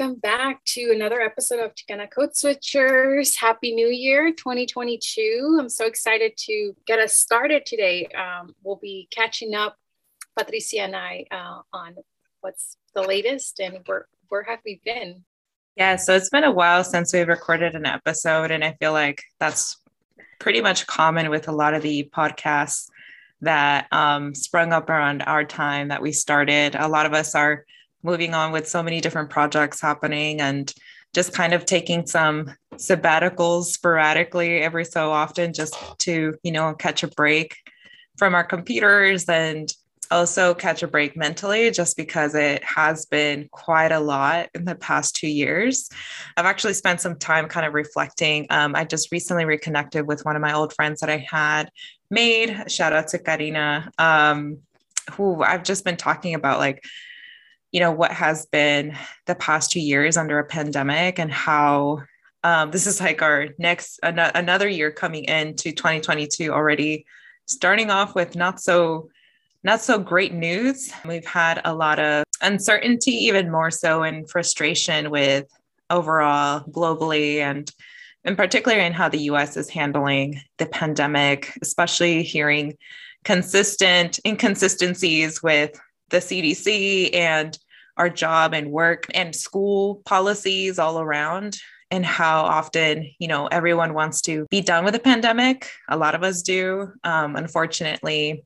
Welcome back to another episode of Chicana Code Switchers. Happy New Year 2022. I'm so excited to get us started today. Um, we'll be catching up, Patricia and I, uh, on what's the latest and where, where have we been? Yeah, so it's been a while since we've recorded an episode, and I feel like that's pretty much common with a lot of the podcasts that um, sprung up around our time that we started. A lot of us are moving on with so many different projects happening and just kind of taking some sabbaticals sporadically every so often just to, you know, catch a break from our computers and also catch a break mentally just because it has been quite a lot in the past two years. I've actually spent some time kind of reflecting. Um, I just recently reconnected with one of my old friends that I had made. Shout out to Karina, um, who I've just been talking about like you know what has been the past two years under a pandemic and how um, this is like our next an- another year coming into 2022 already starting off with not so not so great news. We've had a lot of uncertainty even more so and frustration with overall globally and in particular in how the us is handling the pandemic especially hearing consistent inconsistencies with the CDC and our job and work and school policies all around and how often you know everyone wants to be done with the pandemic. A lot of us do. Um, unfortunately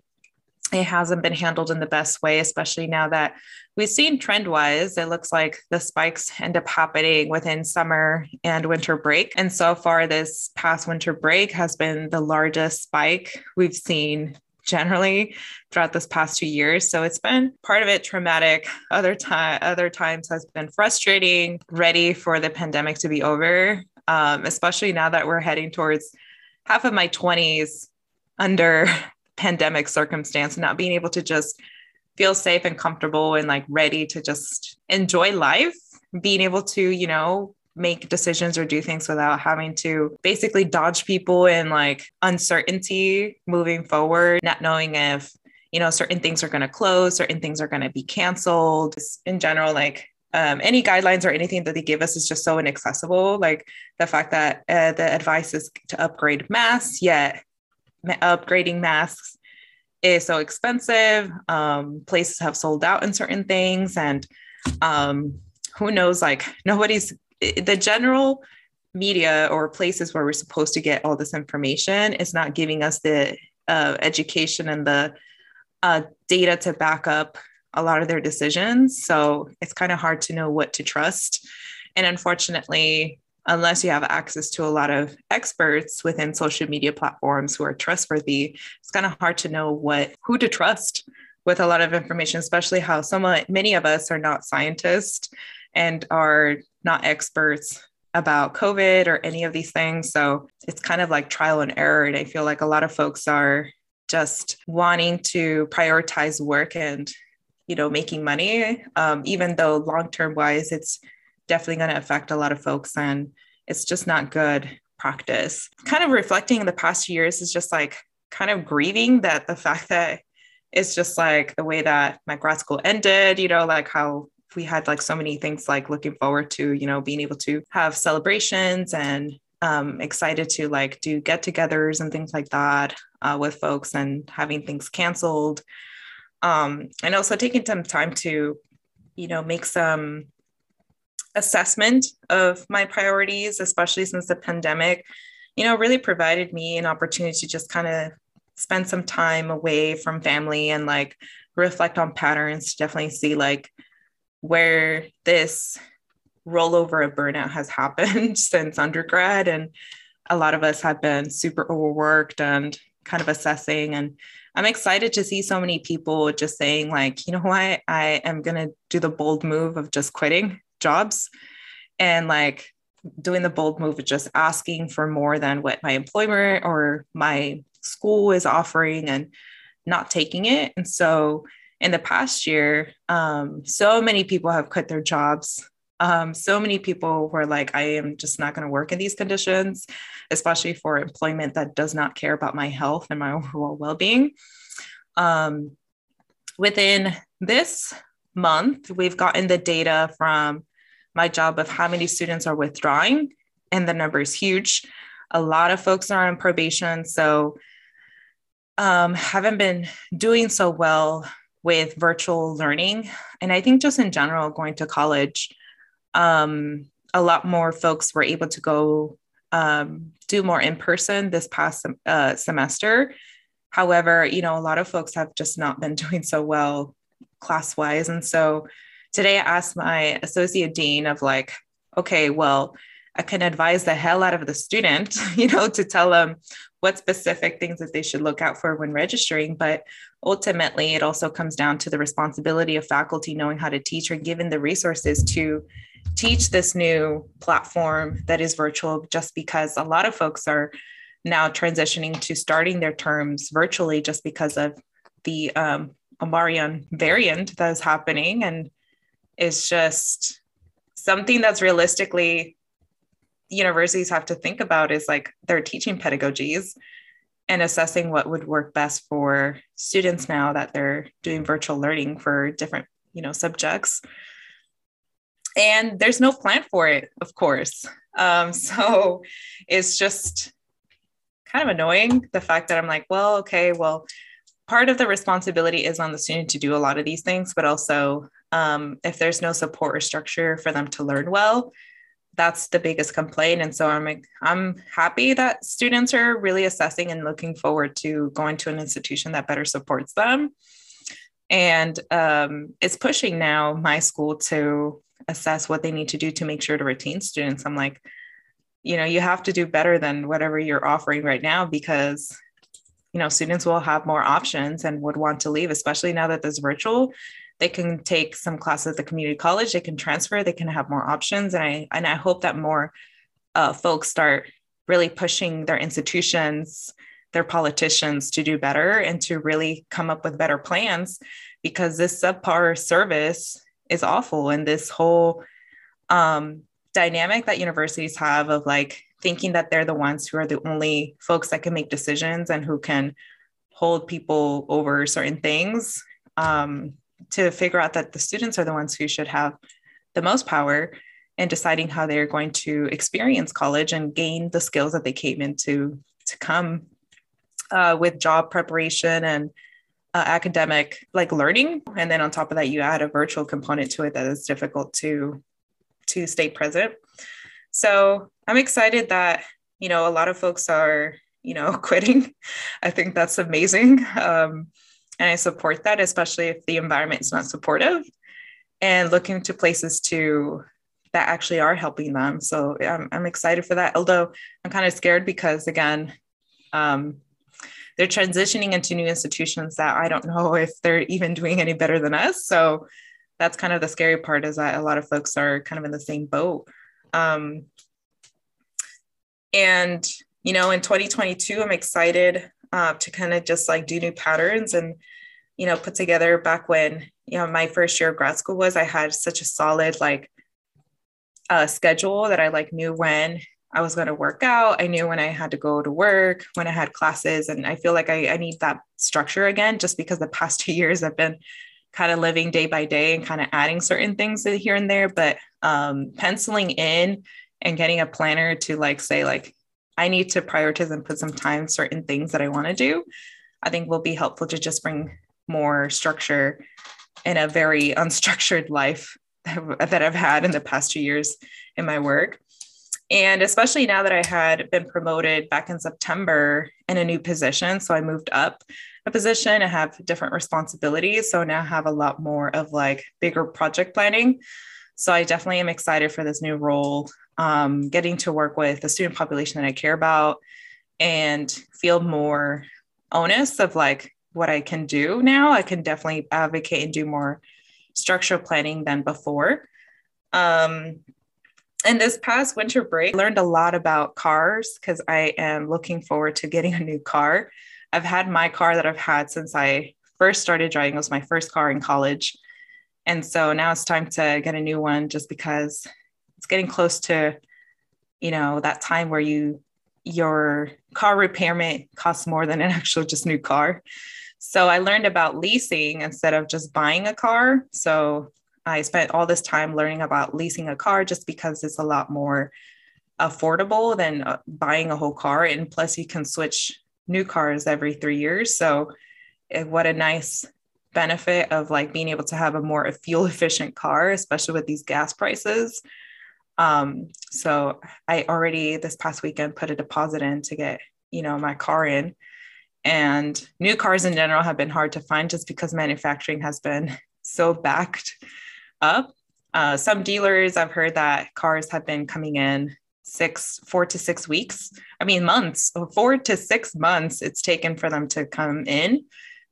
it hasn't been handled in the best way especially now that we've seen trend wise it looks like the spikes end up happening within summer and winter break. And so far this past winter break has been the largest spike we've seen generally throughout this past two years. So it's been part of it traumatic. Other time, other times has been frustrating. Ready for the pandemic to be over, um, especially now that we're heading towards half of my twenties under pandemic circumstance, not being able to just feel safe and comfortable and like ready to just enjoy life. Being able to, you know, make decisions or do things without having to basically dodge people in like uncertainty moving forward, not knowing if, you know, certain things are going to close, certain things are going to be canceled. Just In general, like um, any guidelines or anything that they give us is just so inaccessible. Like the fact that uh, the advice is to upgrade masks, yet upgrading masks is so expensive. Um, places have sold out in certain things, and um, who knows? Like nobody's the general media or places where we're supposed to get all this information is not giving us the uh, education and the uh, data to back up a lot of their decisions. So it's kind of hard to know what to trust. And unfortunately, unless you have access to a lot of experts within social media platforms who are trustworthy, it's kind of hard to know what who to trust with a lot of information, especially how some many of us are not scientists and are not experts about COVID or any of these things. So it's kind of like trial and error. And I feel like a lot of folks are just wanting to prioritize work and, you know, making money, um, even though long term wise, it's definitely going to affect a lot of folks and it's just not good practice. Kind of reflecting the past years is just like kind of grieving that the fact that it's just like the way that my grad school ended, you know, like how we had like so many things like looking forward to, you know, being able to have celebrations and um, excited to like do get togethers and things like that uh, with folks and having things canceled. Um, and also taking some time to, you know, make some assessment of my priorities, especially since the pandemic, you know, really provided me an opportunity to just kind of spend some time away from family and like reflect on patterns to definitely see like where this rollover of burnout has happened since undergrad. And a lot of us have been super overworked and kind of assessing. And I'm excited to see so many people just saying, like, you know what, I am going to do the bold move of just quitting jobs and like doing the bold move of just asking for more than what my employer or my school is offering and not taking it. And so in the past year, um, so many people have quit their jobs. Um, so many people were like, I am just not going to work in these conditions, especially for employment that does not care about my health and my overall well being. Um, within this month, we've gotten the data from my job of how many students are withdrawing, and the number is huge. A lot of folks are on probation, so um, haven't been doing so well with virtual learning. And I think just in general, going to college, um, a lot more folks were able to go um, do more in person this past uh, semester. However, you know, a lot of folks have just not been doing so well class wise. And so today I asked my associate dean of like, okay, well, I can advise the hell out of the student, you know, to tell them what specific things that they should look out for when registering. But ultimately, it also comes down to the responsibility of faculty knowing how to teach or given the resources to teach this new platform that is virtual, just because a lot of folks are now transitioning to starting their terms virtually just because of the um, Omicron variant that is happening. And it's just something that's realistically universities have to think about is like their teaching pedagogies and assessing what would work best for students now that they're doing virtual learning for different you know subjects. And there's no plan for it of course. Um, so it's just kind of annoying the fact that i'm like well okay well part of the responsibility is on the student to do a lot of these things but also um, if there's no support or structure for them to learn well that's the biggest complaint. And so i'm like, i'm happy that students are really assessing and looking forward to going to an institution that better supports them. And um, it's pushing now my school to assess what they need to do to make sure to retain students. I'm like you know you have to do better than whatever you're offering right now because you know students will have more options and would want to leave especially now that there's virtual they can take some classes at the community college they can transfer they can have more options. And i and i hope that more uh, folks start really pushing their institutions their politicians to do better and to really come up with better plans because this subpar service is awful. And this whole um, dynamic that universities have of like thinking that they're the ones who are the only folks that can make decisions and who can hold people over certain things um, to figure out that the students are the ones who should have the most power in deciding how they're going to experience college and gain the skills that they came into to come uh, with job preparation and uh, academic like learning. And then on top of that you add a virtual component to it that is difficult to to stay present. So i'm excited that you know a lot of folks are you know quitting. I think that's amazing. Um, and I support that, especially if the environment is not supportive and looking to places to that actually are helping them. So I'm, I'm excited for that. Although I'm kind of scared because again, um, they're transitioning into new institutions that I don't know if they're even doing any better than us. So that's kind of the scary part is that a lot of folks are kind of in the same boat. Um, and, you know, in 2022, I'm excited uh, to kind of just like do new patterns and you know put together back when you know my first year of grad school was i had such a solid like uh, schedule that i like knew when i was going to work out. I knew when i had to go to work when i had classes and i feel like I, I need that structure again just because the past two years i've been kind of living day by day and kind of adding certain things here and there. But um, penciling in and getting a planner to like say like I need to prioritize and put some time certain things that I want to do, I think will be helpful to just bring more structure in a very unstructured life that I've had in the past two years in my work. And especially now that I had been promoted back in September in a new position. So I moved up a position and have different responsibilities. So now I have a lot more of like bigger project planning. So I definitely am excited for this new role um, getting to work with the student population that I care about and feel more onus of like what I can do now. I can definitely advocate and do more structural planning than before. Um, in this past winter break, I learned a lot about cars because I am looking forward to getting a new car. I've had my car that I've had since I first started driving. It was my first car in college. And so now it's time to get a new one just because it's getting close to, you know, that time where you your car repairment costs more than an actual just new car. So I learned about leasing instead of just buying a car. So I spent all this time learning about leasing a car just because it's a lot more affordable than uh, buying a whole car. And plus, you can switch new cars every three years. So, eh, what a nice benefit of like being able to have a more fuel efficient car, especially with these gas prices. Um, so I already this past weekend put a deposit in to get, you know, my car in. And new cars in general have been hard to find just because manufacturing has been so backed up. Uh, some dealers, I've heard that cars have been coming in six, four to six weeks. I mean, months, four to six months it's taken for them to come in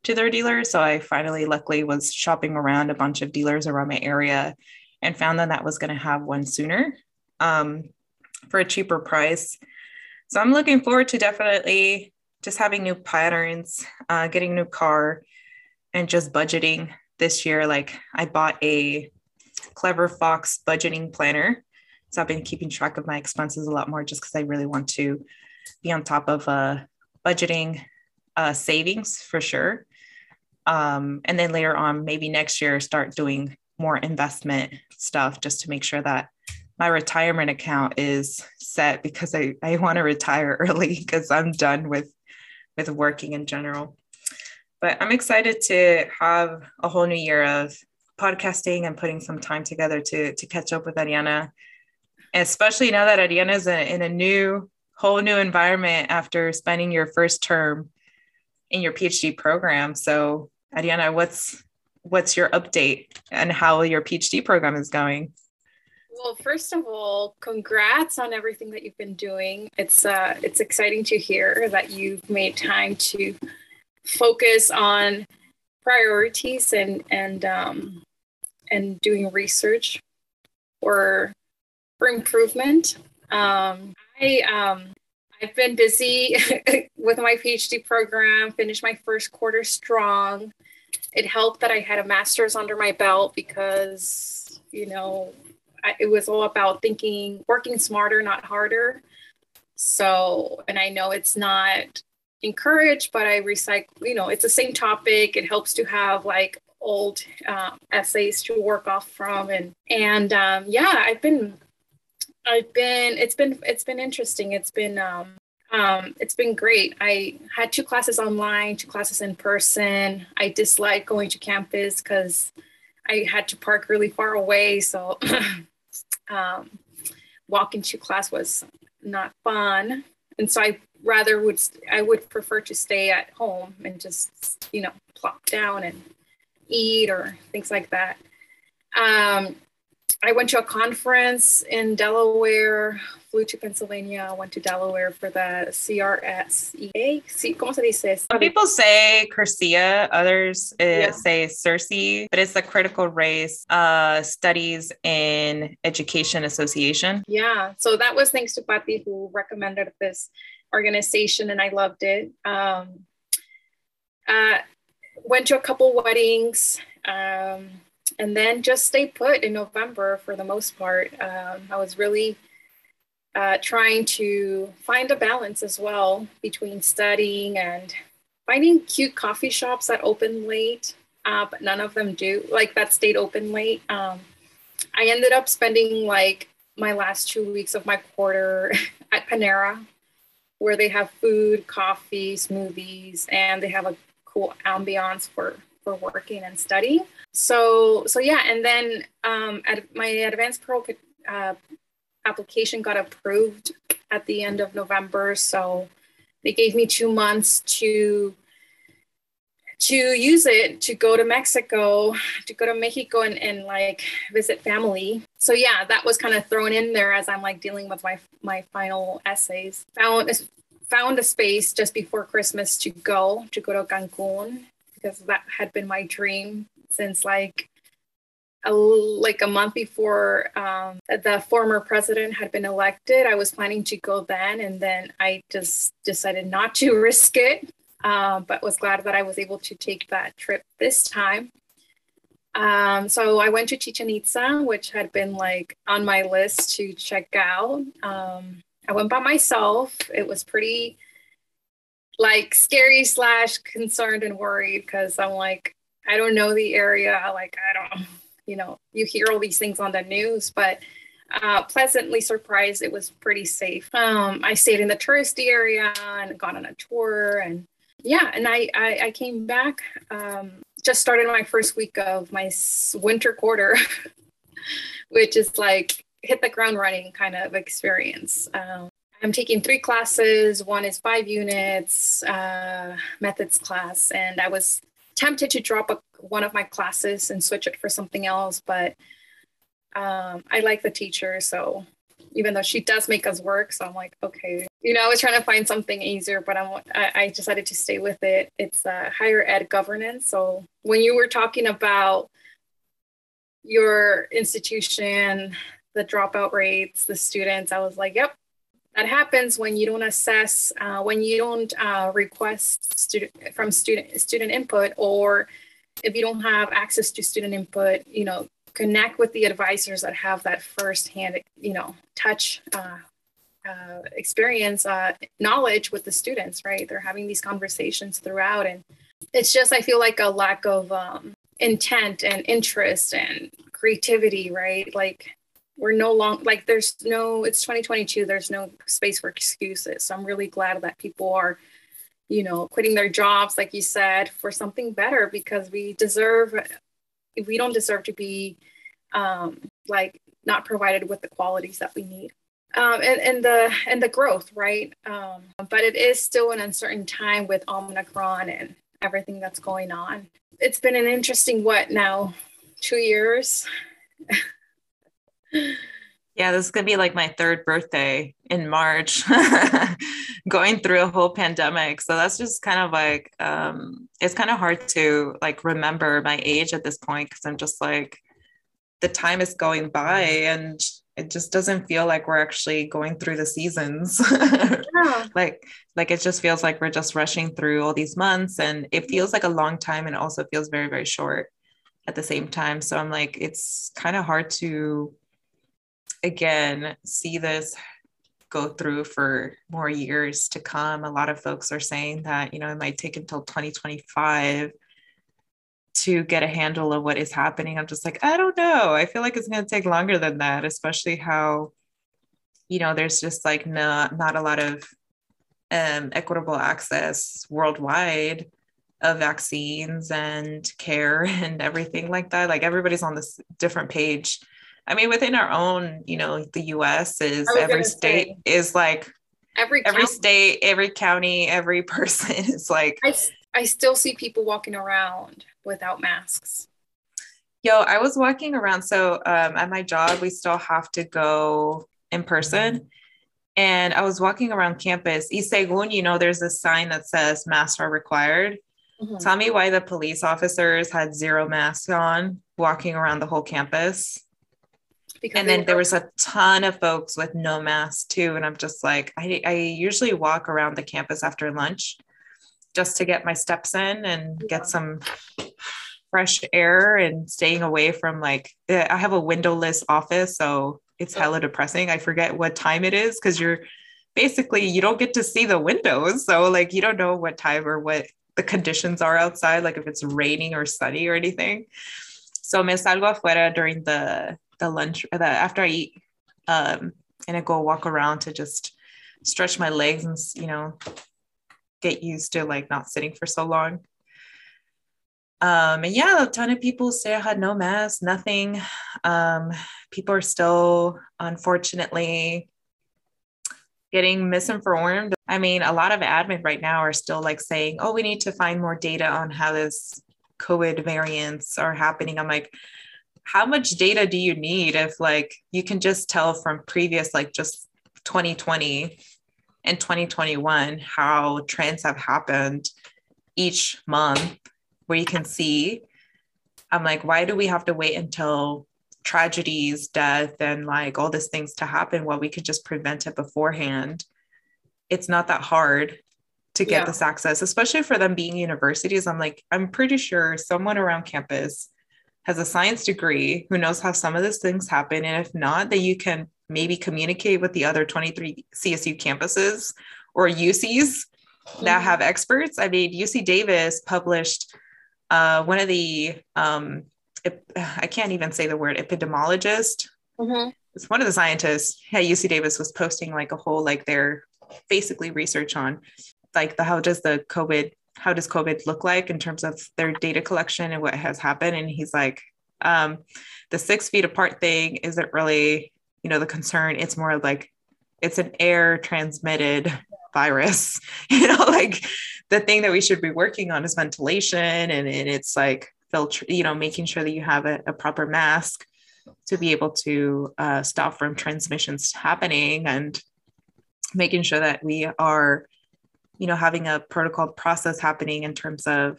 to their dealers. So I finally, luckily, was shopping around a bunch of dealers around my area and found that that was going to have one sooner um, for a cheaper price. So I'm looking forward to definitely just having new patterns, uh, getting a new car, and just budgeting this year. Like I bought a Clever Fox budgeting planner. So I've been keeping track of my expenses a lot more just because I really want to be on top of uh, budgeting uh, savings for sure. Um, and then later on, maybe next year, start doing more investment stuff just to make sure that my retirement account is set because I, I want to retire early because I'm done with with working in general. But I'm excited to have a whole new year of podcasting and putting some time together to to catch up with Ariana, especially now that Ariana is in a new whole new environment after spending your first term in your PhD program. So Ariana, what's what's your update and how your PhD program is going? Well, first of all, congrats on everything that you've been doing. It's uh, it's exciting to hear that you've made time to focus on priorities and and um, and doing research for for improvement. Um, I um, I've been busy with my PhD program. Finished my first quarter strong. It helped that I had a master's under my belt because you know I, it was all about thinking, working smarter, not harder. So, and I know it's not encouraged, but I recycle, you know, it's the same topic. It helps to have like old um, essays to work off from. And, and um, yeah, I've been, I've been, it's been, it's been interesting. It's been, um, um, it's been great. I had two classes online, two classes in person. I dislike going to campus because I had to park really far away. So um, walking to class was not fun. And so I rather would I would prefer to stay at home and just you know plop down and eat or things like that. Um, I went to a conference in Delaware, flew to Pennsylvania, went to Delaware for the CRSEA. ¿Cómo se dice? Some people say CRSEA, others uh, yeah. say CIRSE, but it's the Critical Race uh, Studies in Education Association. Yeah, so that was thanks to Patty who recommended this organization and I loved it. Um, uh, went to a couple weddings um, and then just stay put in November for the most part. Um, I was really uh, trying to find a balance as well between studying and finding cute coffee shops that open late, uh, but none of them do, like that stayed open late. Um, I ended up spending like my last two weeks of my quarter at Panera where they have food, coffee, smoothies, and they have a cool ambiance for for working and studying. So so yeah, and then um, at my advanced pro uh, application got approved at the end of November. So they gave me two months to to use it to go to Mexico, to go to Mexico and, and like visit family. So yeah, that was kind of thrown in there as I'm like dealing with my my final essays. Found found a space just before Christmas to go to go to Cancun because that had been my dream since like a, like a month before um, the former president had been elected. I was planning to go then, and then I just decided not to risk it, uh, but was glad that I was able to take that trip this time. Um, so I went to Chichen Itza, which had been like on my list to check out. Um, I went by myself. It was pretty like scary slash concerned and worried because I'm like, I don't know the area. Like, I don't, you know, you hear all these things on the news, but uh, pleasantly surprised it was pretty safe. Um, I stayed in the touristy area and got on a tour and yeah, and I, I, I came back, um, just started my first week of my winter quarter, which is like hit the ground running kind of experience. Um, I'm taking three classes. One is five units, uh, methods class, and I was tempted to drop a, one of my classes and switch it for something else, but um, I like the teacher, so even though she does make us work, so I'm like, okay, you know, I was trying to find something easier, but I'm, I, I decided to stay with it. It's uh, higher ed governance. So when you were talking about your institution, the dropout rates, the students, I was like, yep, that happens when you don't assess, uh, when you don't uh, request student from student student input, or if you don't have access to student input, you know, connect with the advisors that have that firsthand, you know, touch uh, uh, experience, uh, knowledge with the students. Right, they're having these conversations throughout, and it's just I feel like a lack of um, intent and interest and creativity. Right, like we're no long like there's no it's 2022 there's no space for excuses. So i'm really glad that people are you know quitting their jobs like you said for something better because we deserve we don't deserve to be um like not provided with the qualities that we need. Um and, and the and the growth right? Um but it is still an uncertain time with omicron and everything that's going on. It's been an interesting what now two years Yeah, this is gonna be like my third birthday in March, going through a whole pandemic. So that's just kind of like um, it's kind of hard to like remember my age at this point because I'm just like the time is going by and it just doesn't feel like we're actually going through the seasons. yeah. Like like it just feels like we're just rushing through all these months and it feels like a long time and also feels very very short at the same time. So I'm like it's kind of hard to again see this go through for more years to come. A lot of folks are saying that, you know, it might take until 2025 to get a handle of what is happening. I'm just like, I don't know. I feel like it's going to take longer than that, especially how, you know, there's just like not, not a lot of um, equitable access worldwide of vaccines and care and everything like that. Like everybody's on this different page I mean, within our own, you know, the US is every state say, is like every every county, state, every county, every person is like I, I still see people walking around without masks. Yo, I was walking around. So um, at my job, we still have to go in person. And I was walking around campus. Isegun, you know, there's a sign that says masks are required. Mm-hmm. Tell me why the police officers had zero masks on walking around the whole campus. Because and then there was a ton of folks with no masks too. And I'm just like, I, I usually walk around the campus after lunch just to get my steps in and yeah. get some fresh air and staying away from like, eh, I have a windowless office. So it's hella depressing. I forget what time it is because you're basically, you don't get to see the windows. So like, you don't know what time or what the conditions are outside, like if it's raining or sunny or anything. So me salgo afuera during the the lunch the after I eat, um, and I go walk around to just stretch my legs and you know get used to like not sitting for so long. Um, and yeah, a ton of people say I had no mask, nothing. Um, people are still, unfortunately, getting misinformed. I mean, a lot of admin right now are still like saying, oh, we need to find more data on how this COVID variants are happening. I'm like, how much data do you need if like you can just tell from previous like just 2020 and 2021 how trends have happened each month where you can see I'm like, why do we have to wait until tragedies, death, and like all these things to happen while we could just prevent it beforehand? It's not that hard to get Yeah. this access, especially for them being universities. I'm like, I'm pretty sure someone around campus has a science degree who knows how some of these things happen. And if not, that you can maybe communicate with the other 23 CSU campuses or UCs that Mhm. have experts. I mean, UC Davis published uh, one of the, um, I can't even say the word epidemiologist. Mhm. It's one of the scientists at UC Davis was posting like a whole, like their basically research on like the, how does the COVID, how does COVID look like in terms of their data collection and what has happened. And he's like, um, the six feet apart thing isn't really, you know, the concern. It's more like it's an air transmitted virus you know like the thing that we should be working on is ventilation and, and it's like filter you know making sure that you have a, a proper mask to be able to uh, stop from transmissions happening and making sure that we are you know having a protocol process happening in terms of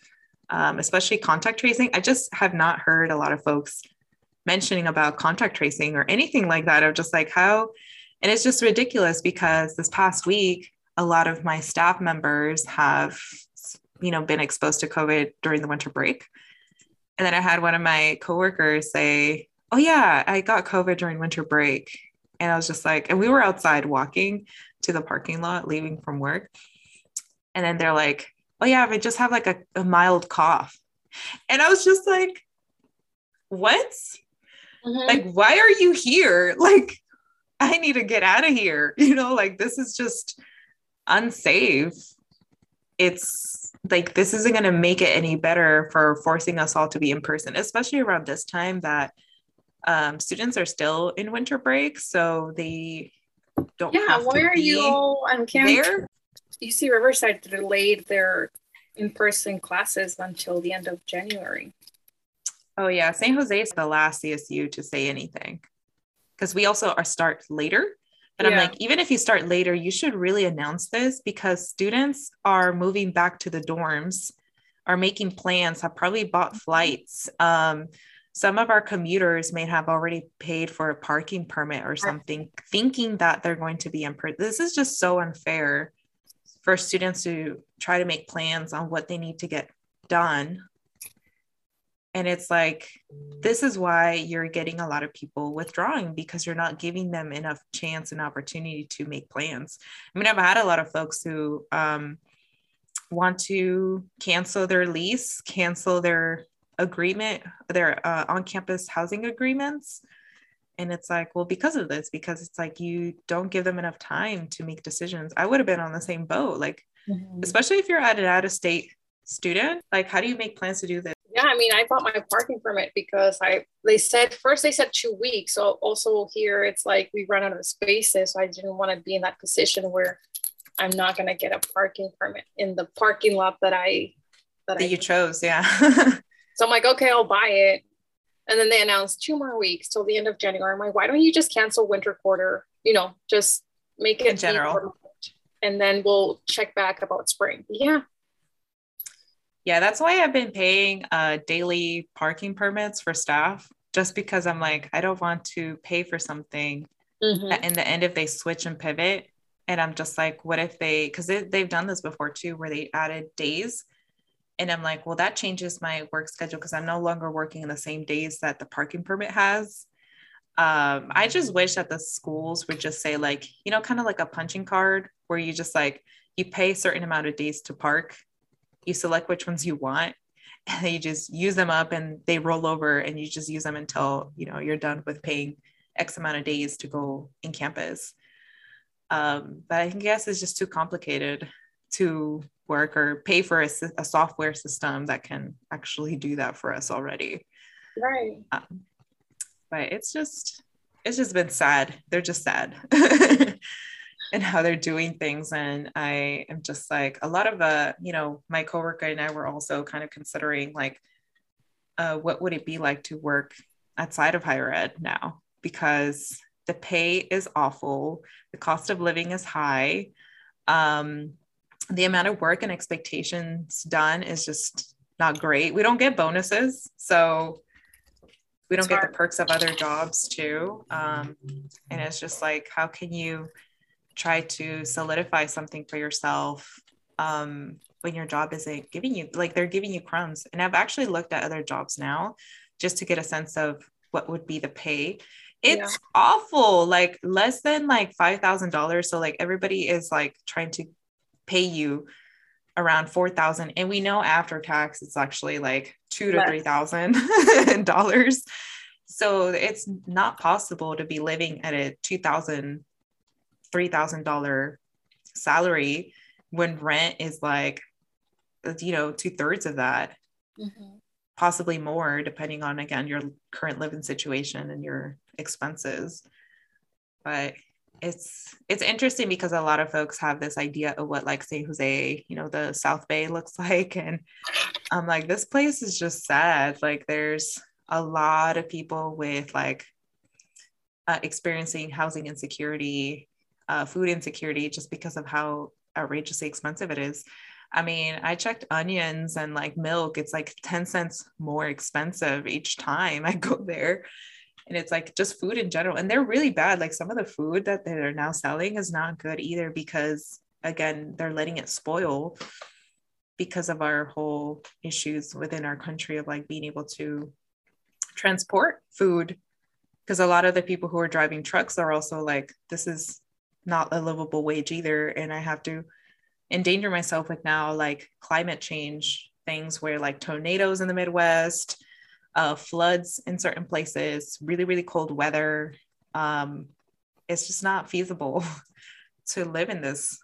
um, especially contact tracing. I just have not heard a lot of folks mentioning about contact tracing or anything like that of just like how and it's just ridiculous because this past week a lot of my staff members have you know been exposed to covid during the winter break. And then i had one of my coworkers say oh yeah i got covid during winter break. And i was just like and we were outside walking to the parking lot leaving from work and then they're like oh yeah i just have like a, a mild cough. And i was just like what? Mhm. like why are you here? Like i need to get out of here. You know like this is just unsafe. It's like this isn't going to make it any better for forcing us all to be in person especially around this time that um, students are still in winter break so they don't yeah, have why are be you all on campus? there UC Riverside delayed their in-person classes until the end of January. oh yeah. San jose is the last csu to say anything because we also are start later. And i'm like even if you start later you should really announce this because students are moving back to the dorms are making plans have probably bought flights. Um, some of our commuters may have already paid for a parking permit or something thinking that they're going to be in person this is just so unfair for students to try to make plans on what they need to get done and it's like this is why you're getting a lot of people withdrawing because you're not giving them enough chance and opportunity to make plans. I mean, I've had a lot of folks who um, want to cancel their lease, cancel their agreement, their uh, on campus housing agreements. And it's like, well, because of this, because it's like you don't give them enough time to make decisions. I would have been on the same boat, like, mm-hmm. especially if you're at an out of state student, like, how do you make plans to do this? Yeah, I mean, I bought my parking permit because I they said first they said two weeks. So also here it's like we run out of spaces. So I didn't want to be in that position where I'm not gonna get a parking permit in the parking lot that I that, that I you chose? Yeah. so I'm like, okay, I'll buy it. And then they announced two more weeks till the end of January. I'm like, why don't you just cancel winter quarter? You know, just make it In general. remote, and then we'll check back about spring. Yeah. Yeah, that's why I've been paying uh, daily parking permits for staff, just because I'm like, I don't want to pay for something Mhm. that in the end, if they switch and pivot, and I'm just like, what if they, because they've done this before too, where they added days. And I'm like, well, that changes my work schedule because I'm no longer working in the same days that the parking permit has. Um, I just wish that the schools would just say, like, you know, kind of like a punching card where you just like, you pay a certain amount of days to park you select which ones you want and then you just use them up and they roll over and you just use them until you know you're done with paying x amount of days to go in campus um, but i guess it's just too complicated to work or pay for a, a software system that can actually do that for us already. Right. but it's just it's just been sad. They're just sad. And how they're doing things. And i am just like a lot of uh you know my coworker and i were also kind of considering like uh what would it be like to work outside of higher ed now? Because the pay is awful. The cost of living is high. Um the amount of work and expectations done is just not great. We don't get bonuses so we don't get the perks of other jobs too. Um, and it's just like how can you try to solidify something for yourself um, when your job isn't giving you like they're giving you crumbs? And i've actually looked at other jobs now just to get a sense of what would be the pay. It's awful like less than like $5000 so like everybody is like trying to pay you around 4000 and we know after tax it's actually like two to three thousand dollars. So it's not possible to be living at a two thousand three thousand dollar salary when rent is like you know two-thirds of that. Mhm. possibly more depending on again your current living situation and your expenses. But it's it's interesting because a lot of folks have this idea of what like San Jose, you know, the South Bay looks like. And I'm like, this place is just sad. Like there's a lot of people with like uh, experiencing housing insecurity, uh, food insecurity, just because of how outrageously expensive it is. I mean, I checked onions and like milk, it's like 10 cents more expensive each time I go there and it's like just food in general and they're really bad like some of the food that they're now selling is not good either because again they're letting it spoil because of our whole issues within our country of like being able to transport food. Because a lot of the people who are driving trucks are also like this is not a livable wage either and i have to endanger myself with now like climate change things where like tornadoes in the midwest uh, floods in certain places, really, really cold weather. Um, it's just not feasible to live in this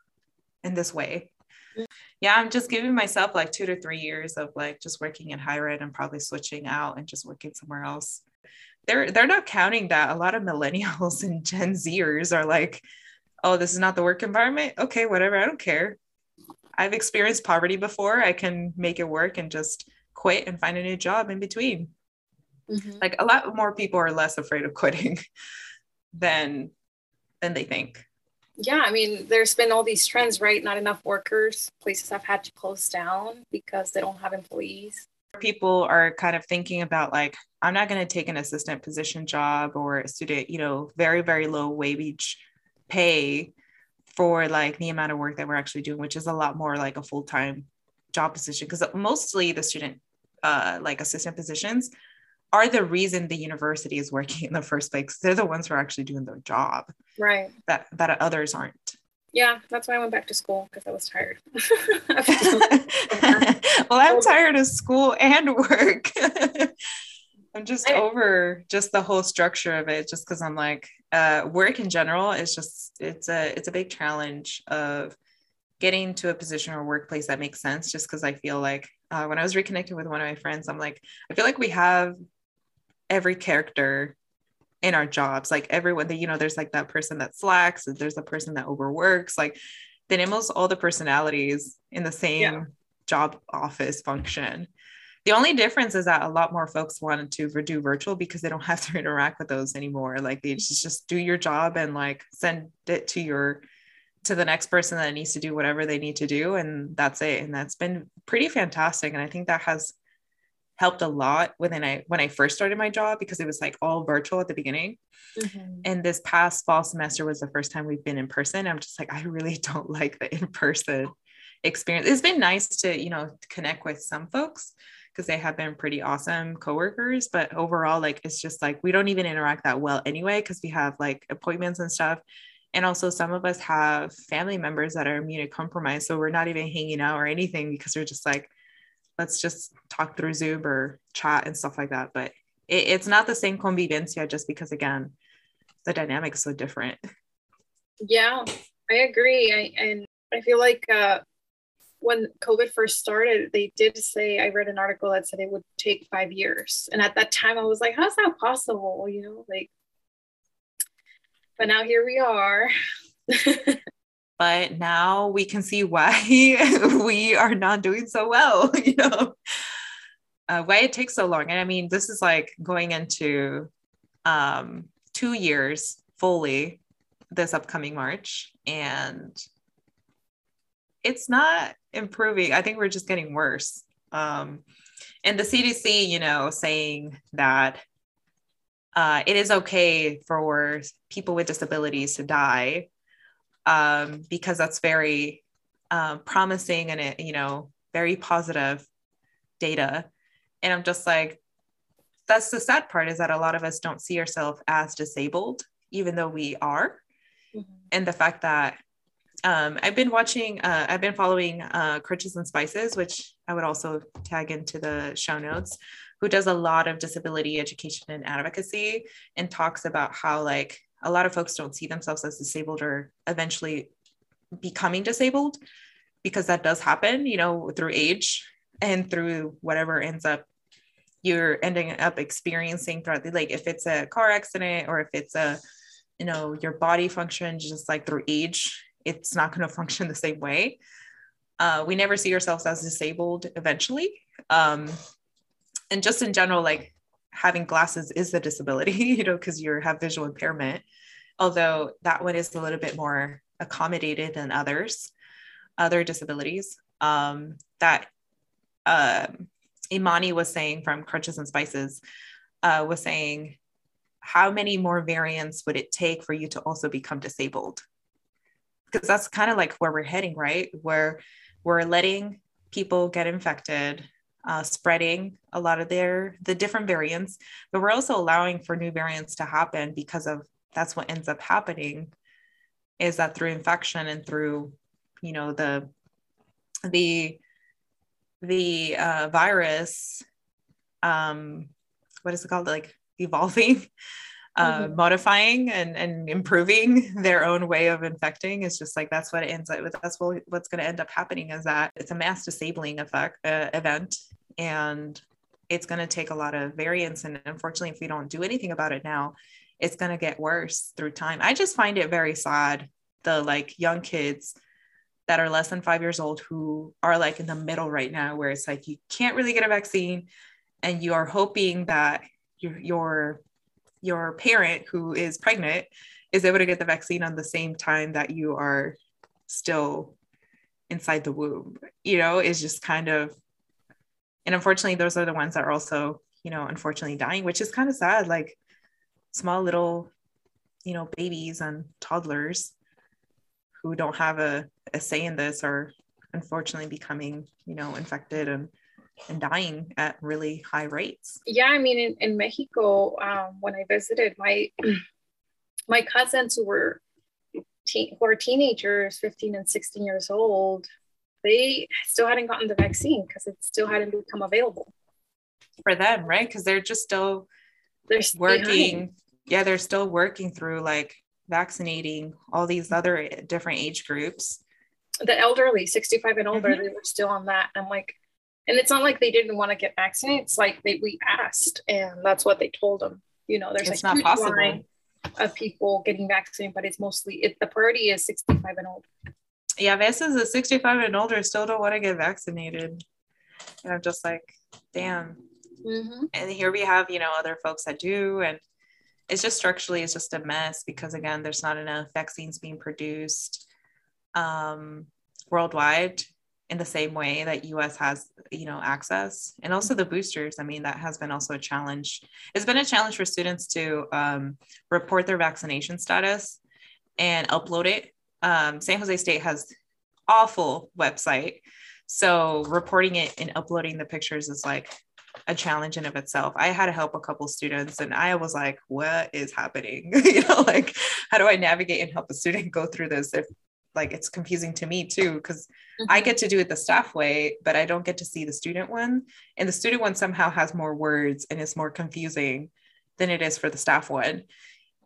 in this way. Yeah, I'm just giving myself like two to three years of like just working in higher ed and probably switching out and just working somewhere else. They're they're not counting that a lot of millennials and Gen Zers are like, oh, this is not the work environment. Okay, whatever, I don't care. I've experienced poverty before. I can make it work and just quit and find a new job in between Mhm. like a lot more people are less afraid of quitting than than they think Yeah, I mean, there's been all these trends, right? Not enough workers. Places have had to close down because they don't have employees. people are kind of thinking about like i'm not going to take an assistant position job or a student you know very very low wage pay for like the amount of work that we're actually doing which is a lot more like a full-time job position because mostly the student uh, like assistant positions are the reason the university is working in the first place they're the ones who are actually doing their job Right. that that others aren't Yeah, that's why I went back to school because I was tired. well, I'm tired of school and work. I'm just I- over just the whole structure of it, just because I'm like, uh, work in general is just it's a it's a big challenge of getting to a position or workplace that makes sense. Just because I feel like uh, when I was reconnecting with one of my friends, I'm like, I feel like we have every character in our jobs like everyone that you know there's like that person that slacks there's a person that overworks like tenemos all the personalities in the same Yeah. job office function. The only difference is that a lot more folks wanted to do virtual because they don't have to interact with those anymore. Like they just just do your job and like send it to your to the next person that needs to do whatever they need to do and that's it. And that's been pretty fantastic. And i think that has helped a lot when I when I first started my job because it was like all virtual at the beginning. Mhm. And this past fall semester was the first time we've been in person. I'm just like, I really don't like the in-person experience. It's been nice to, you know, connect with some folks because they have been pretty awesome coworkers. But overall, like it's just like we don't even interact that well anyway, because we have like appointments and stuff. And also some of us have family members that are immunocompromised. So we're not even hanging out or anything because we're just like, let's just talk through Zoom or chat and stuff like that. But it, it's not the same convivencia just because again, the dynamic is so different. Yeah, I agree. I, and I feel like uh, when COVID first started, they did say, I read an article that said it would take five years. And at that time, I was like, how's that possible? You know, like, but now here we are. But now we can see why we are not doing so well, you know, uh, why it takes so long. And I mean, this is like going into um, two years fully this upcoming March. And it's not improving. I think we're just getting worse. Um, and the CDC, you know, saying that uh, it is okay for people with disabilities to die um, because that's very uh, promising and it, you know very positive data and i'm just like that's the sad part is that a lot of us don't see ourselves as disabled even though we are mm-hmm. and the fact that um, I've been watching, uh, I've been following uh, Crutches and Spices, which I would also tag into the show notes, who does a lot of disability education and advocacy and talks about how, like, a lot of folks don't see themselves as disabled or eventually becoming disabled because that does happen, you know, through age and through whatever ends up you're ending up experiencing throughout the like if it's a car accident or if it's a you know your body function just like through age it's not going to function the same way. Uh, we never see ourselves as disabled eventually. Um, and just in general like having glasses is a disability you know because you have visual impairment although that one is a little bit more accommodated than others other disabilities um, that uh, Imani was saying from Crutches and Spices uh, was saying, how many more variants would it take for you to also become disabled? Because that's kind of like where we're heading, right? Where we're letting people get infected, uh, spreading a lot of their the different variants, but we're also allowing for new variants to happen because of that's what ends up happening is that through infection and through you know the the the uh, virus um what is it called? Like evolving uh, mm-hmm. modifying and, and improving their own way of infecting. Is just like that's what it ends up with that's what, what's going to end up happening is that it's a mass disabling effect uh, event and it's going to take a lot of variants and unfortunately if we don't do anything about it now it's going to get worse through time. I just find it very sad the like young kids that are less than five years old who are like in the middle right now, where it's like you can't really get a vaccine and you are hoping that your, your, your parent who is pregnant is able to get the vaccine on the same time that you are still inside the womb, you know, is just kind of, and unfortunately, those are the ones that are also, you know, unfortunately dying, which is kind of sad. Like small little, you know, babies and toddlers who don't have a, a say in this are unfortunately becoming, you know, infected and and dying at really high rates. Yeah, I mean, in, in Mexico, um, when I visited, my my cousins who were teen, who are teenagers, 15 and 16 years old, they still hadn't gotten the vaccine because it still hadn't become available for them, right? Because they're just still they're working. Behind. Yeah, they're still working through like vaccinating all these other different age groups the elderly 65 and older mm-hmm. they were still on that i'm like and it's not like they didn't want to get vaccinated it's like they we asked and that's what they told them you know there's it's like not possible line of people getting vaccinated but it's mostly it, the priority is 65 and older yeah veces the 65 and older still don't want to get vaccinated. And i'm just like damn. Mm-hmm. and here we have you know other folks that do and it's just structurally it's just a mess because again there's not enough vaccines being produced um, worldwide in the same way that us has you know access. And also the boosters i mean that has been also a challenge. It's been a challenge for students to um, report their vaccination status and upload it um, san jose state has awful website so reporting it and uploading the pictures is like a challenge in of itself. I had to help a couple students and I was like, what is happening? you know, like how do I navigate and help a student go through this if like it's confusing to me too because mm-hmm. I get to do it the staff way, but I don't get to see the student one. And the student one somehow has more words and is more confusing than it is for the staff one.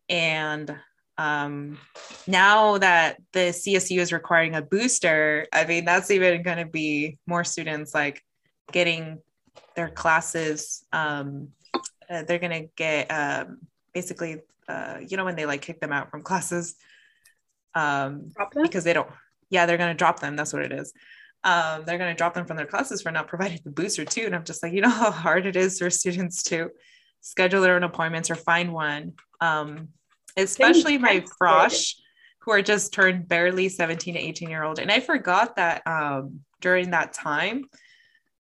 And um, now that the CSU is requiring a booster, I mean, that's even going to be more students like getting their classes um, uh, they're going to get um, basically uh, you know when they like kick them out from classes? Um, because they don't yeah they're going to drop them that's what it is. Um, they're going to drop them from their classes for not providing the booster too and i'm just like you know how hard it is for students to schedule their own appointments or find one. Um, especially my frosh who are just turned barely 17 to 18 year old and i forgot that um, during that time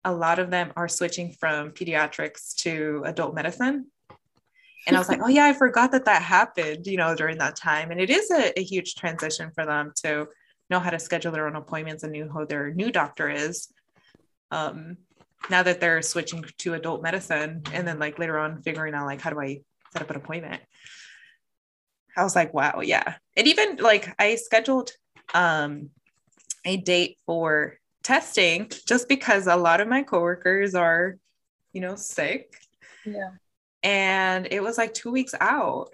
a lot of them are switching from pediatrics to adult medicine. and I was like, oh yeah, I forgot that that happened, you know, during that time. And it is a, a huge transition for them to know how to schedule their own appointments and knew who their new doctor is. Um, now that they're switching to adult medicine and then like later on figuring out like how do I set up an appointment. I was like, wow, yeah. And even like I scheduled um a date for testing just because a lot of my coworkers are, you know, sick. Yeah. And it was like two weeks out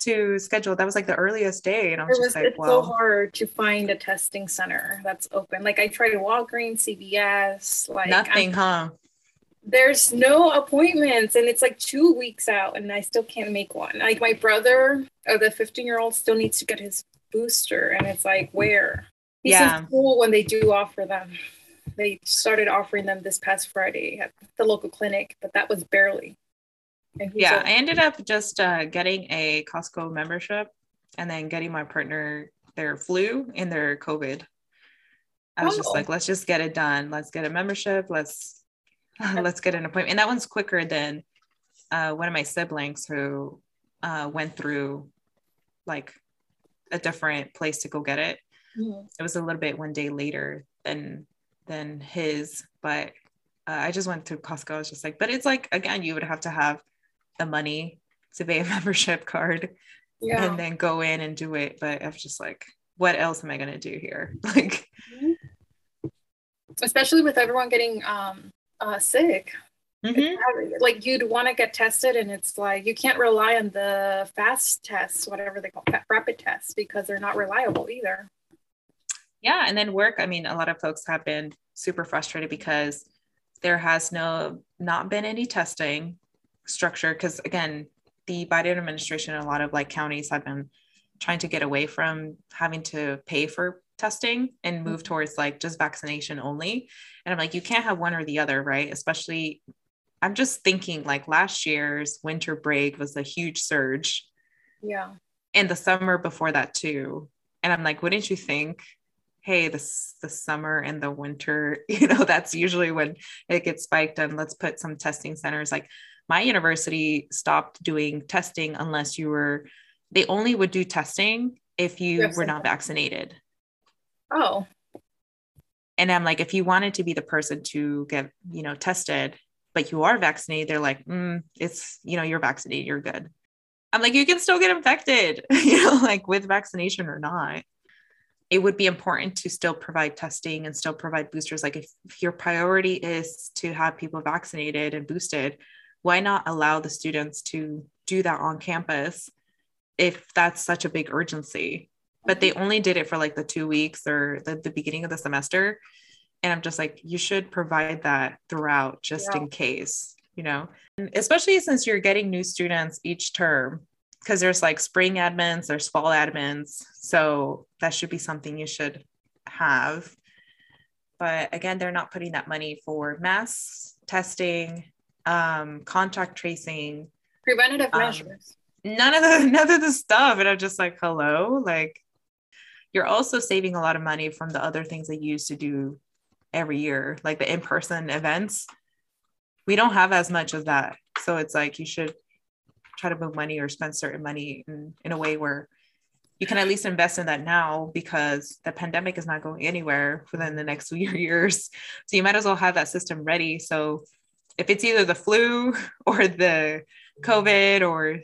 to schedule. That was like the earliest day. And I was, It was, just like, it's well, so hard to find a testing center that's open. Like I tried Walgreens, CVS, like nothing, I'm- huh? There's no appointments and it's like two weeks out and I still can't make one. Like my brother, uh, the 15 year old, still needs to get his booster and it's like where? He's Yeah. in school when they do offer them. They started offering them this past Friday at the local clinic, but that was barely. And yeah I ended up just uh, getting a costco membership and then getting my partner their flu and their covid i was just Oh. like let's just get it done let's get a membership let's let's get an appointment. And that one's quicker than uh, one of my siblings who uh, went through like a different place to go get it. Mhm. it was a little bit one day later than than his but uh, i just went through costco. I was just like but it's like again you would have to have the money to pay a membership card yeah. and then go in and do it. But i was just like what else am i going to do here? Like Especially with everyone getting um uh sick. mhm. like you'd want to get tested and it's like you can't rely on the fast tests whatever they call rapid tests because they're not reliable either yeah and then work i mean a lot of folks have been super frustrated because there has no not been any testing structure because again the biden administration and a lot of like counties have been trying to get away from having to pay for testing and move mm-hmm. towards like just vaccination only and i'm like you can't have one or the other right especially i'm just thinking like last year's winter break was a huge surge yeah and the summer before that too. And I'm like, wouldn't you think, hey, this the summer and the winter, you know, that's usually when it gets spiked and let's put some testing centers. Like my university stopped doing testing unless you were they only would do testing if you were not vaccinated. Oh And I'm like, if you wanted to be the person to get, you know, tested, but you are vaccinated, they're like, mm, it's, you know, you're vaccinated, you're good. I'm like, you can still get infected, you know, like with vaccination or not. It would be important to still provide testing and still provide boosters. Like, if, if your priority is to have people vaccinated and boosted, why not allow the students to do that on campus if that's such a big urgency? But they only did it for like the two weeks or the, the beginning of the semester. And I'm just like, you should provide that throughout just Yeah. in case, you know, and especially since you're getting new students each term, because there's like spring admins, there's fall admins. So that should be something you should have. But again, they're not putting that money for mass testing, um, contact tracing, preventative Um, measures none of the none of the stuff and i'm just like hello like you're also saving a lot of money from the other things they used to do every year like the in-person events. We don't have as much of that. So it's like you should try to move money or spend certain money in, in a way where you can at least invest in that now because the pandemic is not going anywhere within the next few years. So you might as well have that system ready. So if it's either the flu or the covid or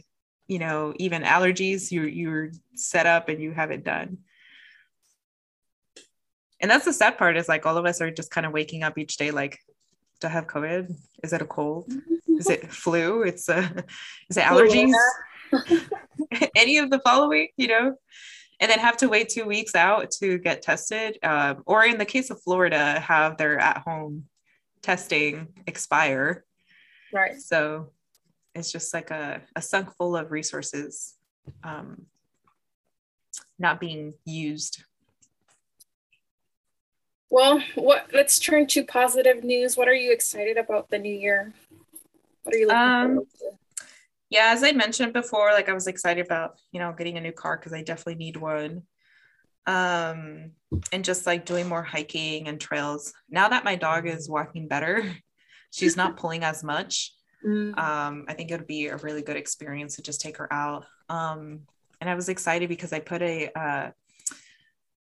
you know even allergies you're you're set up and you have it done and that's the sad part is like all of us are just kind of waking up each day like do i have covid? Is it a cold? Is it flu? It's a is it allergies? Any of the following you know? And then have to wait two weeks out to get tested um, or in the case of florida have their at home testing expire. Right. So it's just like a, a sunk full of resources um, not being used. Well what let's turn to positive news what are you excited about the new year what are you looking Um, forward to Yeah, as I mentioned before, like I was excited about, you know, getting a new car because I definitely need one. Um, and just like doing more hiking and trails. Now that my dog is walking better, she's not pulling as much. Mm. Um, I think it would be a really good experience to just take her out. Um, and I was excited because I put a uh,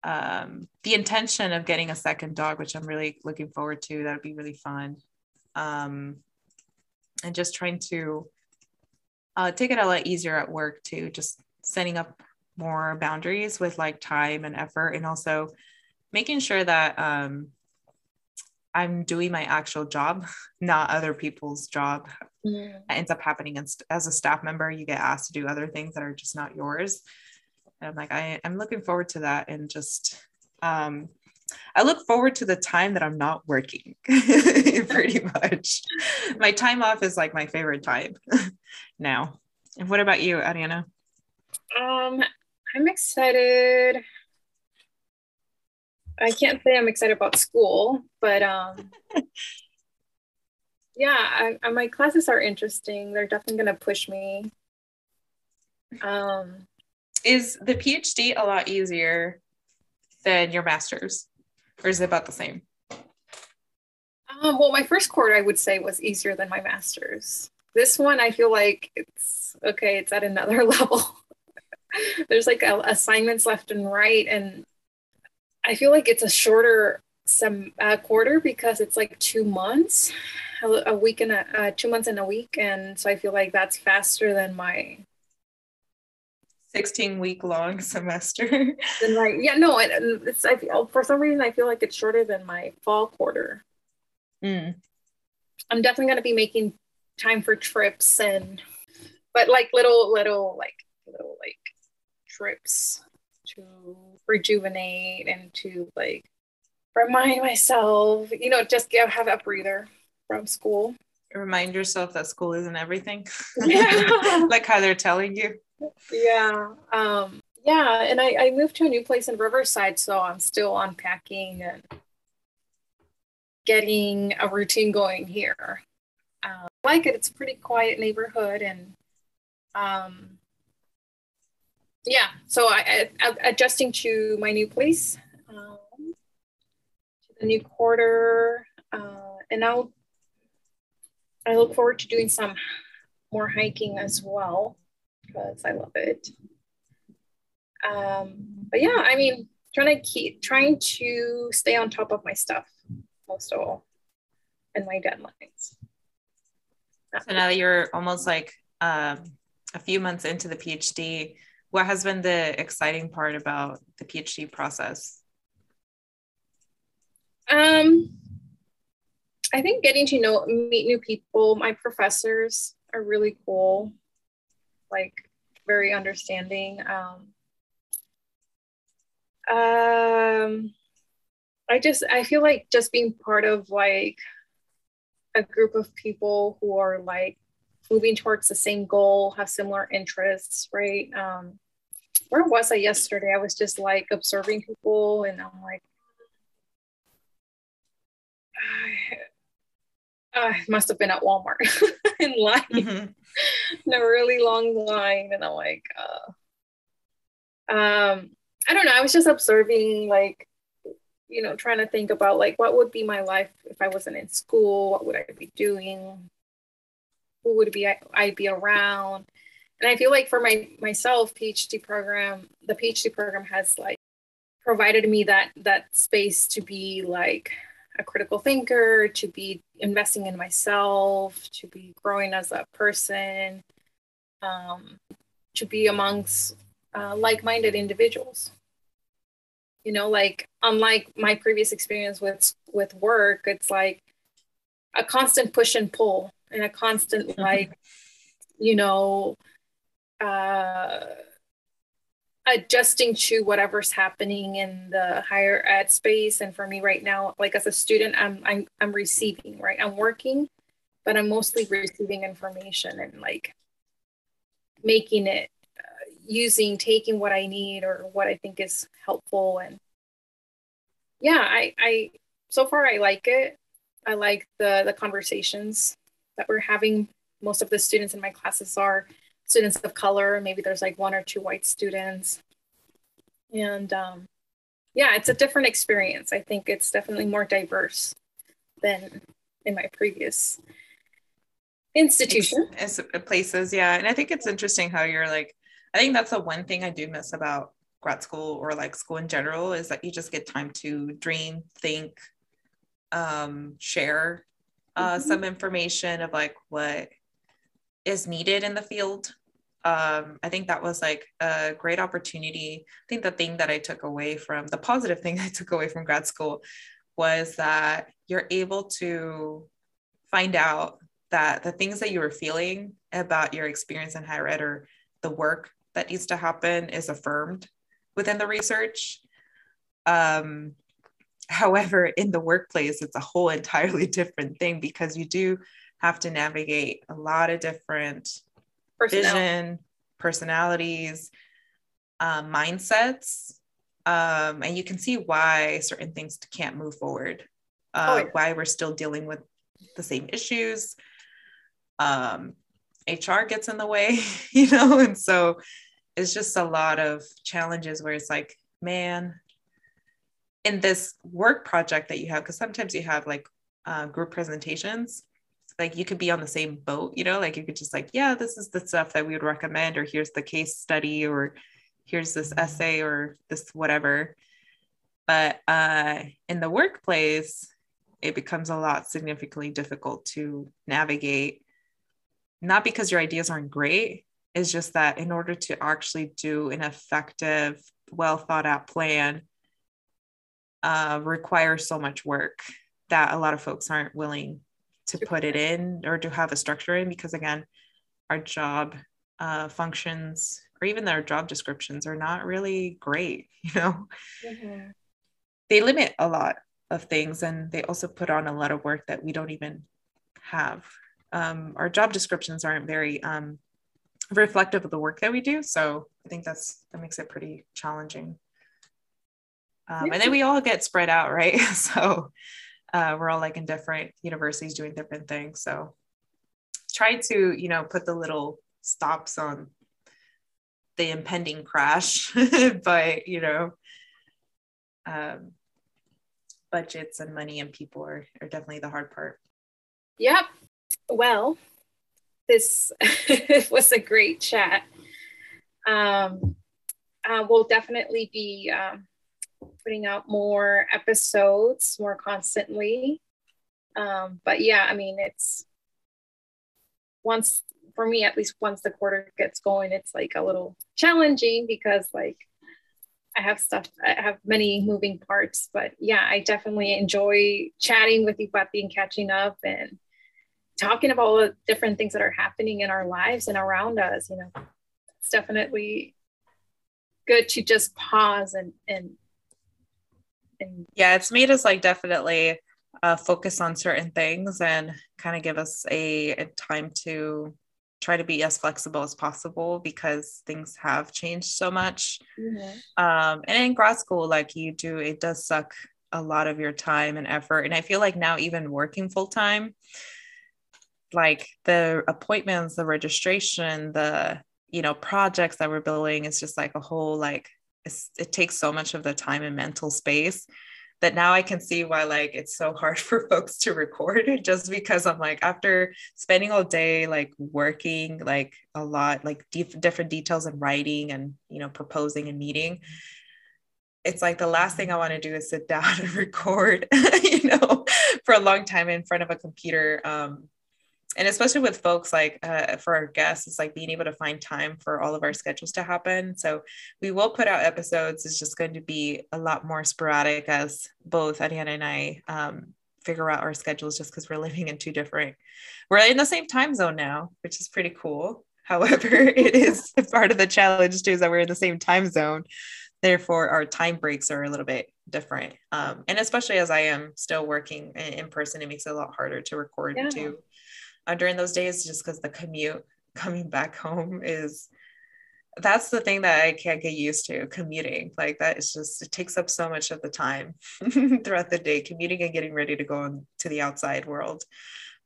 um, the intention of getting a second dog, which I'm really looking forward to. That would be really fun. Um, and just trying to uh, take it a lot easier at work too, just setting up more boundaries with like time and effort, and also making sure that um, I'm doing my actual job, not other people's job. Mm. That ends up happening as, as a staff member. You get asked to do other things that are just not yours. And I'm like, I, I'm looking forward to that. And just, um, I look forward to the time that I'm not working pretty much. My time off is like my favorite time now. And what about you, Ariana? Um, I'm excited I can't say I'm excited about school, but um, yeah, I, I, my classes are interesting. They're definitely going to push me. Um, is the PhD a lot easier than your master's, or is it about the same? Um, well, my first quarter I would say was easier than my master's. This one, I feel like it's okay. It's at another level. There's like assignments left and right, and I feel like it's a shorter some uh, quarter because it's like two months, a, a week and a uh, two months and a week, and so I feel like that's faster than my 16 week long semester. and like yeah no and it's I feel for some reason I feel like it's shorter than my fall quarter. Mm. I'm definitely gonna be making time for trips and but like little little like little like trips to rejuvenate and to like remind myself, you know, just get, have a breather from school. Remind yourself that school isn't everything. Yeah. like how they're telling you. Yeah. Um, yeah. And I, I moved to a new place in Riverside, so I'm still unpacking and getting a routine going here. Um, I like it. It's a pretty quiet neighborhood and um, yeah, so I, I adjusting to my new place, um, to the new quarter, uh, and now I look forward to doing some more hiking as well because I love it. Um, but yeah, I mean, trying to keep trying to stay on top of my stuff most of all, and my deadlines. So now that you're almost like um, a few months into the PhD what has been the exciting part about the PhD process? Um, I think getting to know, meet new people. My professors are really cool, like very understanding. Um, um, I just, I feel like just being part of like a group of people who are like moving towards the same goal, have similar interests, right? Um, where was I yesterday? I was just like observing people and I'm like, I, must have been at Walmart in line, mm-hmm. in a really long line. And I'm like, uh, um, I don't know. I was just observing, like, you know, trying to think about like what would be my life if I wasn't in school? What would I be doing? Who would be I, I'd be around? and i feel like for my myself phd program the phd program has like provided me that that space to be like a critical thinker to be investing in myself to be growing as a person um, to be amongst uh, like-minded individuals. You know like unlike my previous experience with with work it's like a constant push and pull and a constant like you know uh, adjusting to whatever's happening in the higher ed space. And for me right now like as a student i'm i'm, I'm receiving right? I'm working but i'm mostly receiving information and like making it uh, using taking what i need or what i think is helpful. And yeah i i so far i like it. I like the the conversations that we're having. Most of the students in my classes are students of color. Maybe there's like one or two white students. And um, yeah, it's a different experience. I think it's definitely more diverse than in my previous institution it's, it's places yeah and i think it's interesting how you're like i think that's the one thing i do miss about grad school or like school in general is that you just get time to dream think um, share uh, mm-hmm. some information of like what is needed in the field um, i think that was like a great opportunity i think the thing that i took away from the positive thing i took away from grad school was that you're able to find out that the things that you were feeling about your experience in higher ed or the work that needs to happen is affirmed within the research. Um, however, in the workplace, it's a whole entirely different thing because you do have to navigate a lot of different Personnel. vision, personalities, uh, mindsets. Um, and you can see why certain things can't move forward, uh, oh, yeah. why we're still dealing with the same issues, um, HR gets in the way, you know, and so it's just a lot of challenges where it's like, man, in this work project that you have, because sometimes you have like uh, group presentations, like you could be on the same boat, you know, like you could just like, yeah, this is the stuff that we would recommend, or here's the case study, or here's this essay, or this whatever. But uh, in the workplace, it becomes a lot significantly difficult to navigate not because your ideas aren't great it's just that in order to actually do an effective well thought out plan uh, requires so much work that a lot of folks aren't willing to put it in or to have a structure in because again our job uh, functions or even their job descriptions are not really great you know? Mm-hmm. they limit a lot of things and they also put on a lot of work that we don't even have. Um, our job descriptions aren't very um, reflective of the work that we do. So i think that's that makes it pretty challenging. Um, and then we all get spread out right? So uh, we're all like in different universities doing different things so try to you know put the little stops on the impending crash but you know um, budgets and money and people are, are definitely the hard part. Yep. Well, this was a great chat. Um, uh, we'll definitely be um, putting out more episodes more constantly. Um, but yeah, I mean, it's once for me at least once the quarter gets going, it's like a little challenging because like I have stuff, I have many moving parts, but yeah, I definitely enjoy chatting with you, Pati, and catching up and talking about all the different things that are happening in our lives and around us. You know, it's definitely good to just pause and, and, and yeah, it's made us like definitely uh, focus on certain things and kind of give us a, a time to try to be as flexible as possible because things have changed so much. Mm-hmm. Um, and in grad school, like you do, it does suck a lot of your time and effort. And I feel like now, even working full time, like the appointments, the registration, the you know projects that we're building, it's just like a whole like it takes so much of the time and mental space that now I can see why like it's so hard for folks to record it just because I'm like after spending all day like working like a lot like deep, different details and writing and you know proposing and meeting it's like the last thing I want to do is sit down and record you know for a long time in front of a computer um and especially with folks like uh, for our guests it's like being able to find time for all of our schedules to happen. So we will put out episodes. It's just going to be a lot more sporadic as both Ariana and I um, figure out our schedules just because we're living in two different we're in the same time zone now which is pretty cool. However it is part of the challenge too is that we're in the same time zone. Therefore our time breaks are a little bit different. Um, and especially as i am still working in person it makes it a lot harder to record yeah. too uh, during those days just because the commute coming back home is that's the thing that I can't get used to commuting. Like that is just it takes up so much of the time throughout the day, commuting and getting ready to go on to the outside world.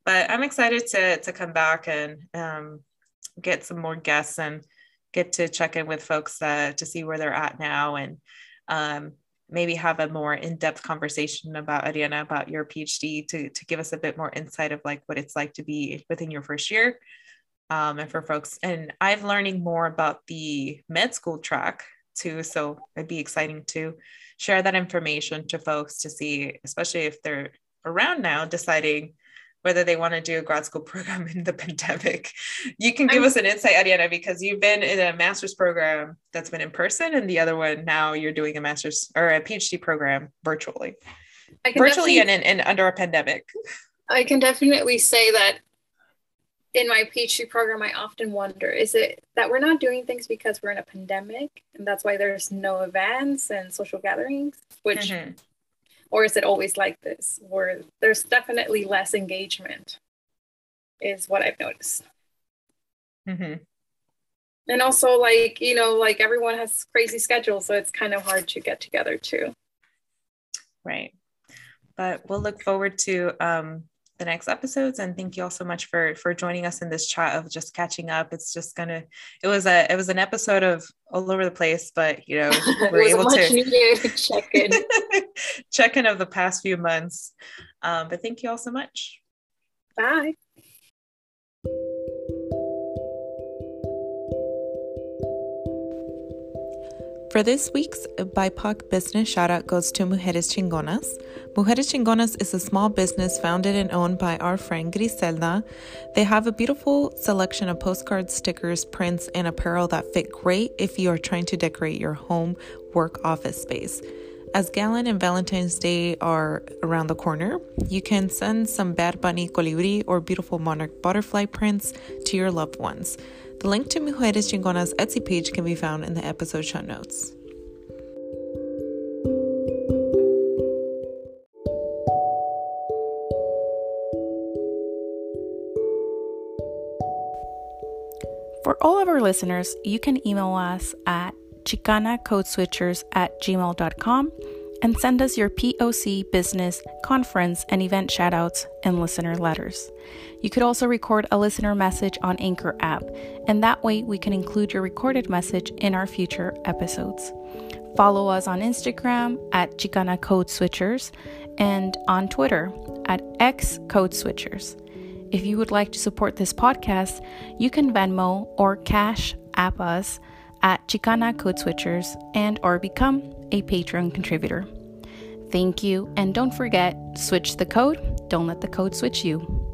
But I'm excited to to come back and um, get some more guests and get to check in with folks uh, to see where they're at now and um, maybe have a more in-depth conversation about Ariana about your PhD to to give us a bit more insight of like what it's like to be within your first year. Um, and for folks, and I'm learning more about the med school track too. So it'd be exciting to share that information to folks to see, especially if they're around now deciding whether they want to do a grad school program in the pandemic. You can give I'm, us an insight, Ariana, because you've been in a master's program that's been in person, and the other one now you're doing a master's or a PhD program virtually, virtually and, in, and under a pandemic. I can definitely say that in my PhD program, I often wonder is it that we're not doing things because we're in a pandemic and that's why there's no events and social gatherings, which mm-hmm or is it always like this where there's definitely less engagement is what i've noticed. Mm-hmm. and also like you know like everyone has crazy schedules so it's kind of hard to get together too. Right. But we'll look forward to um, the next episodes and thank you all so much for for joining us in this chat of just catching up. It's just gonna it was a it was an episode of all over the place but you know we're able to check in check in of the past few months um, but thank you all so much bye For this week's BIPOC business shout out goes to Mujeres Chingonas. Mujeres Chingonas is a small business founded and owned by our friend Griselda. They have a beautiful selection of postcards, stickers, prints, and apparel that fit great if you are trying to decorate your home, work, office space. As Galen and Valentine's Day are around the corner, you can send some Bad Bunny colibri or beautiful monarch butterfly prints to your loved ones. The link to Mujeres Chingonas Etsy page can be found in the episode show notes. For all of our listeners, you can email us at chicanacodeswitchers at gmail.com and send us your POC, business, conference, and event shoutouts and listener letters. You could also record a listener message on Anchor app, and that way we can include your recorded message in our future episodes. Follow us on Instagram at Chicana Code Switchers and on Twitter at X Code Switchers. If you would like to support this podcast, you can Venmo or Cash App us at Chicana Code Switchers and or become a Patreon contributor. Thank you, and don't forget, switch the code, don't let the code switch you.